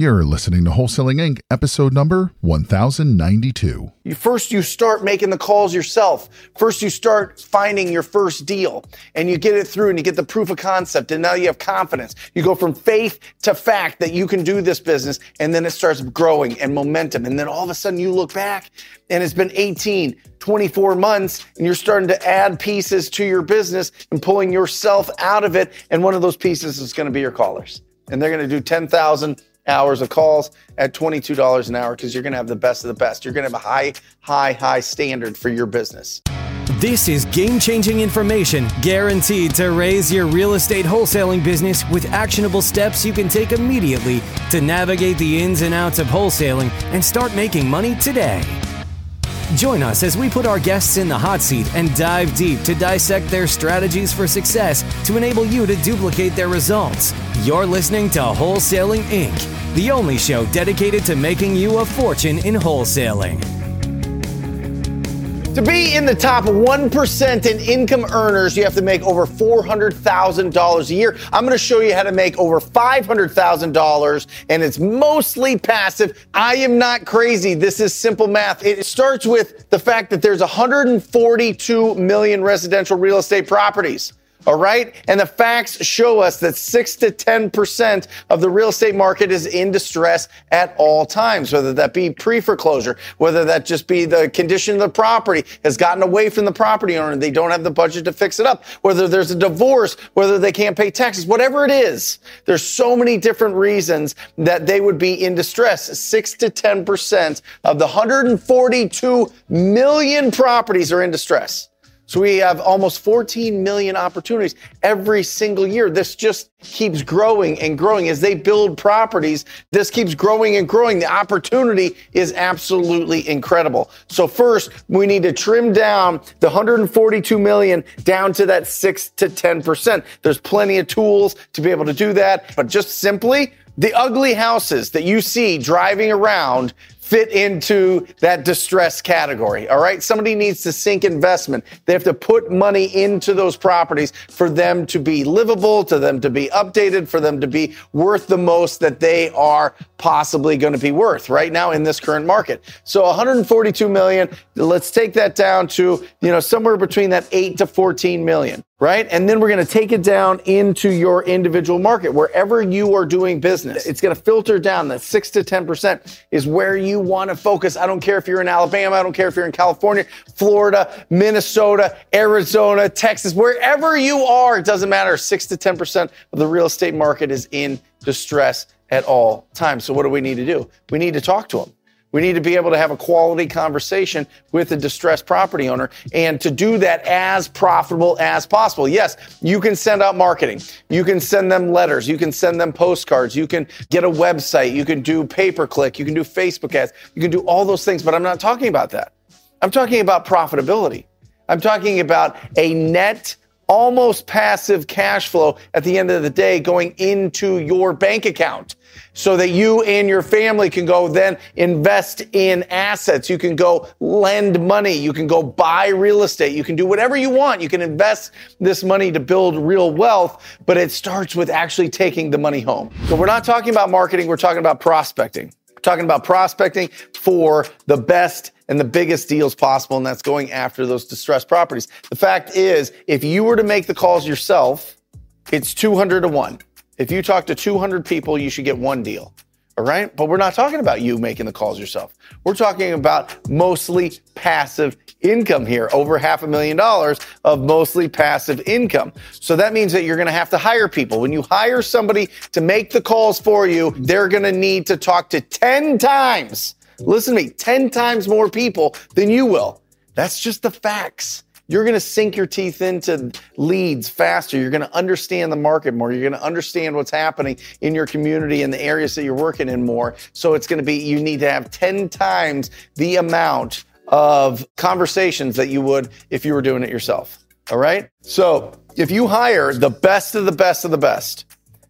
You're listening to Wholesaling Inc., episode number 1092. You first you start making the calls yourself. First you start finding your first deal and you get it through and you get the proof of concept and now you have confidence. You go from faith to fact that you can do this business and then it starts growing and momentum and then all of a sudden you look back and it's been 18, 24 months and you're starting to add pieces to your business and pulling yourself out of it and one of those pieces is going to be your callers. And they're going to do 10,000 hours of calls at $22 an hour because you're going to have the best of the best. You're going to have a high, high, high standard for your business. This is game changing information guaranteed to raise your real estate wholesaling business with actionable steps you can take immediately to navigate the ins and outs of wholesaling and start making money today. Join us as we put our guests in the hot seat and dive deep to dissect their strategies for success to enable you to duplicate their results. You're listening to Wholesaling Inc., the only show dedicated to making you a fortune in wholesaling. To be in the top 1% in income earners, you have to make over $400,000 a year. I'm going to show you how to make over $500,000, and it's mostly passive. I am not crazy. This is simple math. It starts with the fact that there's 142 million residential real estate properties. All right. And the facts show us that six to 10% of the real estate market is in distress at all times, whether that be pre foreclosure, whether that just be the condition of the property has gotten away from the property owner. They don't have the budget to fix it up, whether there's a divorce, whether they can't pay taxes, whatever it is. There's so many different reasons that they would be in distress. Six to 10% of the 142 million properties are in distress. So we have almost 14 million opportunities every single year. This just keeps growing and growing as they build properties. This keeps growing and growing. The opportunity is absolutely incredible. So first, we need to trim down the 142 million down to that 6 to 10%. There's plenty of tools to be able to do that, but just simply the ugly houses that you see driving around fit into that distress category. All right. Somebody needs to sink investment. They have to put money into those properties for them to be livable, to them to be updated, for them to be worth the most that they are possibly going to be worth right now in this current market. So 142 million. Let's take that down to, you know, somewhere between that 8 to 14 million right? And then we're going to take it down into your individual market, wherever you are doing business. It's going to filter down. That six to 10% is where you want to focus. I don't care if you're in Alabama. I don't care if you're in California, Florida, Minnesota, Arizona, Texas, wherever you are. It doesn't matter. Six to 10% of the real estate market is in distress at all times. So what do we need to do? We need to talk to them. We need to be able to have a quality conversation with a distressed property owner and to do that as profitable as possible. Yes, you can send out marketing. You can send them letters. You can send them postcards. You can get a website. You can do pay per click. You can do Facebook ads. You can do all those things, but I'm not talking about that. I'm talking about profitability. I'm talking about a net almost passive cash flow at the end of the day going into your bank account so that you and your family can go then invest in assets. You can go lend money. You can go buy real estate. You can do whatever you want. You can invest this money to build real wealth, but it starts with actually taking the money home. So we're not talking about marketing. We're talking about prospecting. Talking about prospecting for the best and the biggest deals possible, and that's going after those distressed properties. The fact is, if you were to make the calls yourself, it's 200 to 1. If you talk to 200 people, you should get one deal. All right. But we're not talking about you making the calls yourself. We're talking about mostly passive income here, over half a million dollars of mostly passive income. So that means that you're going to have to hire people. When you hire somebody to make the calls for you, they're going to need to talk to 10 times Listen to me, 10 times more people than you will. That's just the facts. You're going to sink your teeth into leads faster. You're going to understand the market more. You're going to understand what's happening in your community and the areas that you're working in more. So it's going to be, you need to have 10 times the amount of conversations that you would if you were doing it yourself. All right. So if you hire the best of the best of the best,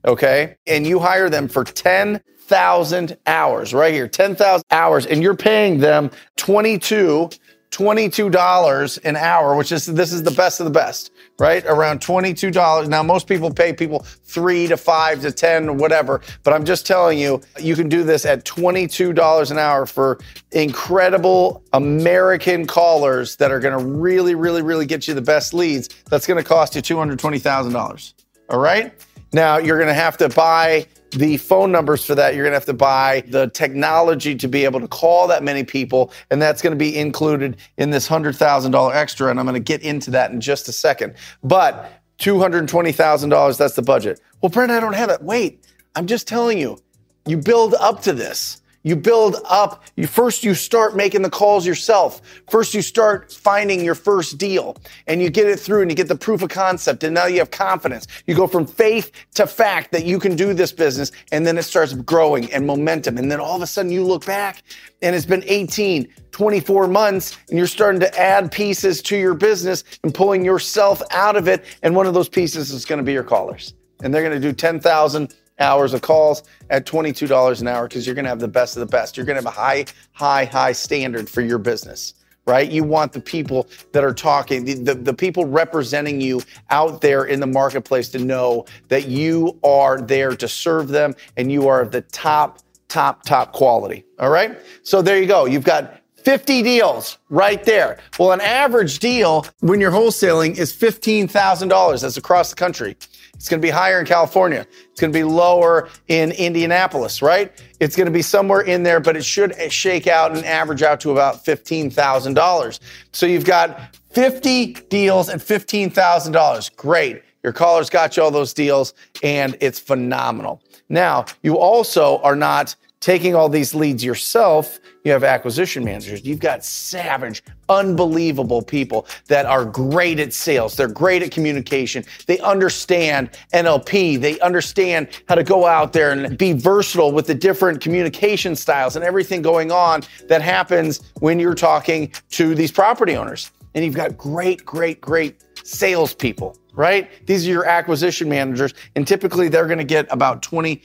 okay, and you hire them for 10 10,000 hours right here, 10,000 hours, and you're paying them 22 $22 an hour, which is this is the best of the best, right? Around $22. Now, most people pay people three to five to 10, whatever. But I'm just telling you, you can do this at $22 an hour for incredible American callers that are going to really, really, really get you the best leads. That's going to cost you $220,000. All right. Now, you're going to have to buy the phone numbers for that. You're going to have to buy the technology to be able to call that many people. And that's going to be included in this $100,000 extra. And I'm going to get into that in just a second. But $220,000, that's the budget. Well, Brent, I don't have it. Wait, I'm just telling you, you build up to this. You build up. You first you start making the calls yourself. First you start finding your first deal and you get it through and you get the proof of concept and now you have confidence. You go from faith to fact that you can do this business and then it starts growing and momentum and then all of a sudden you look back and it's been 18, 24 months and you're starting to add pieces to your business and pulling yourself out of it and one of those pieces is going to be your callers. And they're going to do 10,000 hours of calls at $22 an hour because you're going to have the best of the best. You're going to have a high, high, high standard for your business, right? You want the people that are talking, the, the, the, people representing you out there in the marketplace to know that you are there to serve them and you are the top, top, top quality. All right. So there you go. You've got 50 deals right there. Well, an average deal when you're wholesaling is $15,000. That's across the country. It's going to be higher in California. It's going to be lower in Indianapolis, right? It's going to be somewhere in there, but it should shake out and average out to about $15,000. So you've got 50 deals at $15,000. Great. Your callers got you all those deals and it's phenomenal. Now, you also are not taking all these leads yourself, you have acquisition managers. You've got savage, unbelievable people that are great at sales. They're great at communication. They understand NLP. They understand how to go out there and be versatile with the different communication styles and everything going on that happens when you're talking to these property owners. And you've got great, great, great salespeople right? These are your acquisition managers, and typically they're going to get about 20%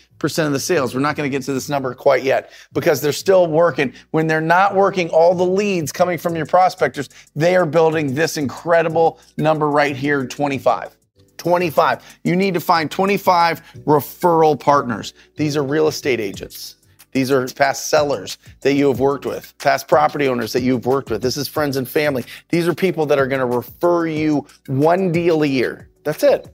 of the sales. We're not going to get to this number quite yet because they're still working. When they're not working, all the leads coming from your prospectors, they are building this incredible number right here 25. 25. You need to find 25 referral partners. These are real estate agents. These are past sellers that you have worked with, past property owners that you've worked with. This is friends and family. These are people that are going to refer you one deal a year. That's it.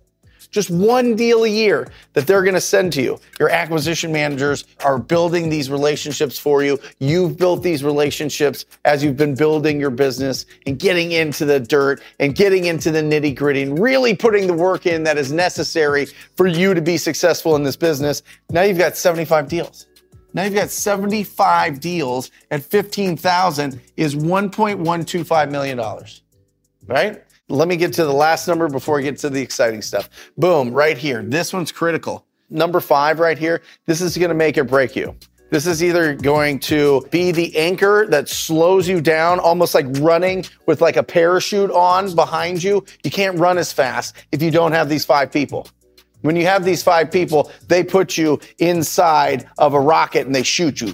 Just one deal a year that they're going to send to you. Your acquisition managers are building these relationships for you. You've built these relationships as you've been building your business and getting into the dirt and getting into the nitty gritty and really putting the work in that is necessary for you to be successful in this business. Now you've got 75 deals. Now you've got 75 deals at 15,000 is 1.125 million dollars. Right? Let me get to the last number before I get to the exciting stuff. Boom, right here. This one's critical. Number 5 right here. This is going to make or break you. This is either going to be the anchor that slows you down, almost like running with like a parachute on behind you. You can't run as fast if you don't have these five people. When you have these five people, they put you inside of a rocket and they shoot you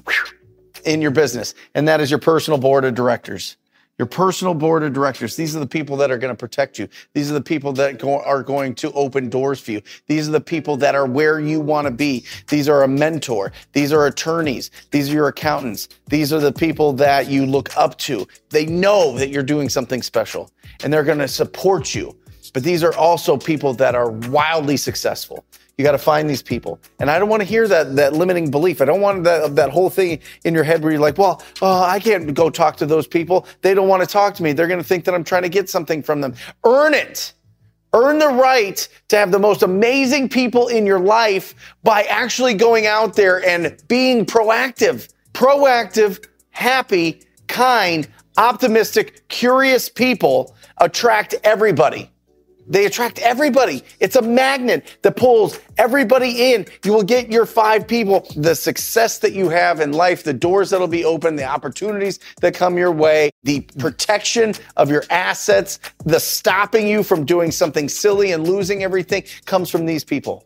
in your business. And that is your personal board of directors. Your personal board of directors. These are the people that are going to protect you. These are the people that go, are going to open doors for you. These are the people that are where you want to be. These are a mentor. These are attorneys. These are your accountants. These are the people that you look up to. They know that you're doing something special and they're going to support you but these are also people that are wildly successful. You got to find these people. And I don't want to hear that, that limiting belief. I don't want that, that whole thing in your head where you're like, well, uh, I can't go talk to those people. They don't want to talk to me. They're going to think that I'm trying to get something from them. Earn it. Earn the right to have the most amazing people in your life by actually going out there and being proactive. Proactive, happy, kind, optimistic, curious people attract everybody. They attract everybody. It's a magnet that pulls everybody in. You will get your five people, the success that you have in life, the doors that'll be open, the opportunities that come your way, the protection of your assets, the stopping you from doing something silly and losing everything comes from these people.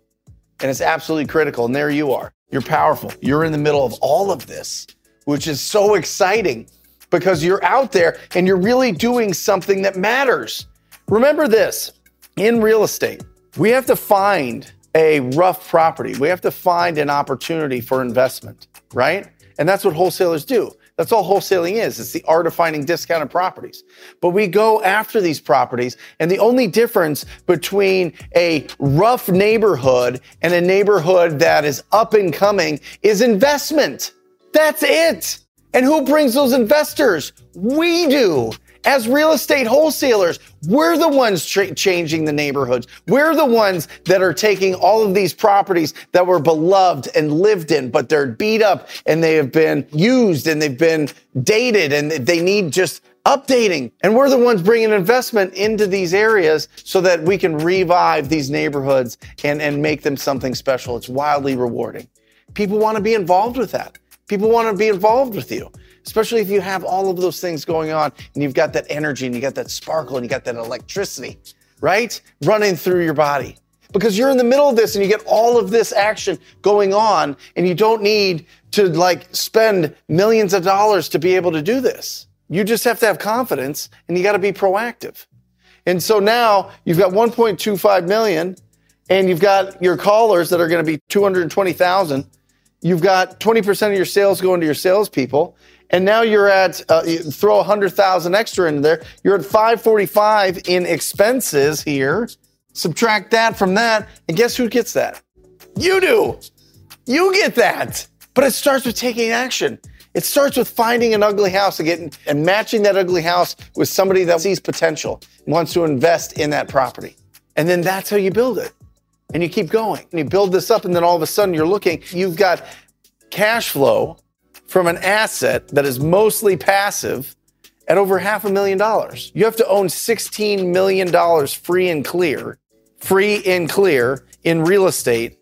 And it's absolutely critical. And there you are. You're powerful. You're in the middle of all of this, which is so exciting because you're out there and you're really doing something that matters. Remember this in real estate, we have to find a rough property. We have to find an opportunity for investment, right? And that's what wholesalers do. That's all wholesaling is. It's the art of finding discounted properties. But we go after these properties, and the only difference between a rough neighborhood and a neighborhood that is up and coming is investment. That's it. And who brings those investors? We do. As real estate wholesalers, we're the ones tra- changing the neighborhoods. We're the ones that are taking all of these properties that were beloved and lived in, but they're beat up and they have been used and they've been dated and they need just updating. And we're the ones bringing investment into these areas so that we can revive these neighborhoods and, and make them something special. It's wildly rewarding. People want to be involved with that. People want to be involved with you especially if you have all of those things going on and you've got that energy and you got that sparkle and you got that electricity, right? Running through your body. Because you're in the middle of this and you get all of this action going on and you don't need to like spend millions of dollars to be able to do this. You just have to have confidence and you got to be proactive. And so now you've got 1.25 million and you've got your callers that are going to be 220,000. You've got 20% of your sales going to your salespeople and now you're at uh, throw 100,000 extra in there. You're at 545 in expenses here. Subtract that from that, and guess who gets that? You do. You get that. But it starts with taking action. It starts with finding an ugly house and getting and matching that ugly house with somebody that sees potential wants to invest in that property. And then that's how you build it. And you keep going. And you build this up, and then all of a sudden you're looking, you've got cash flow from an asset that is mostly passive at over half a million dollars. You have to own $16 million free and clear, free and clear in real estate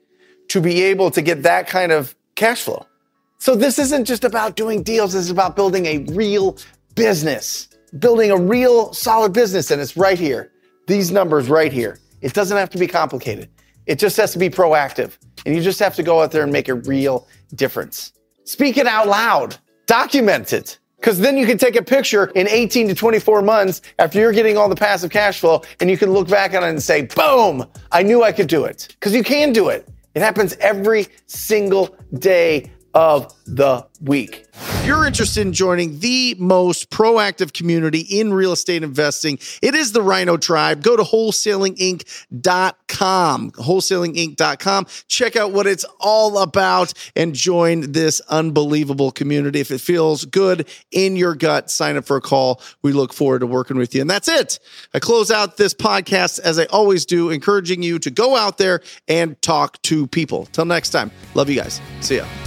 to be able to get that kind of cash flow. So this isn't just about doing deals. This is about building a real business, building a real solid business. And it's right here. These numbers right here. It doesn't have to be complicated. It just has to be proactive. And you just have to go out there and make a real difference. Speak it out loud. Document it. Because then you can take a picture in 18 to 24 months after you're getting all the passive cash flow and you can look back on it and say, boom, I knew I could do it. Because you can do it. It happens every single day of the week. If you're interested in joining the most proactive community in real estate investing, it is the Rhino Tribe. Go to wholesalinginc.com, wholesalinginc.com. Check out what it's all about and join this unbelievable community. If it feels good in your gut, sign up for a call. We look forward to working with you. And that's it. I close out this podcast as I always do, encouraging you to go out there and talk to people. Till next time, love you guys. See ya.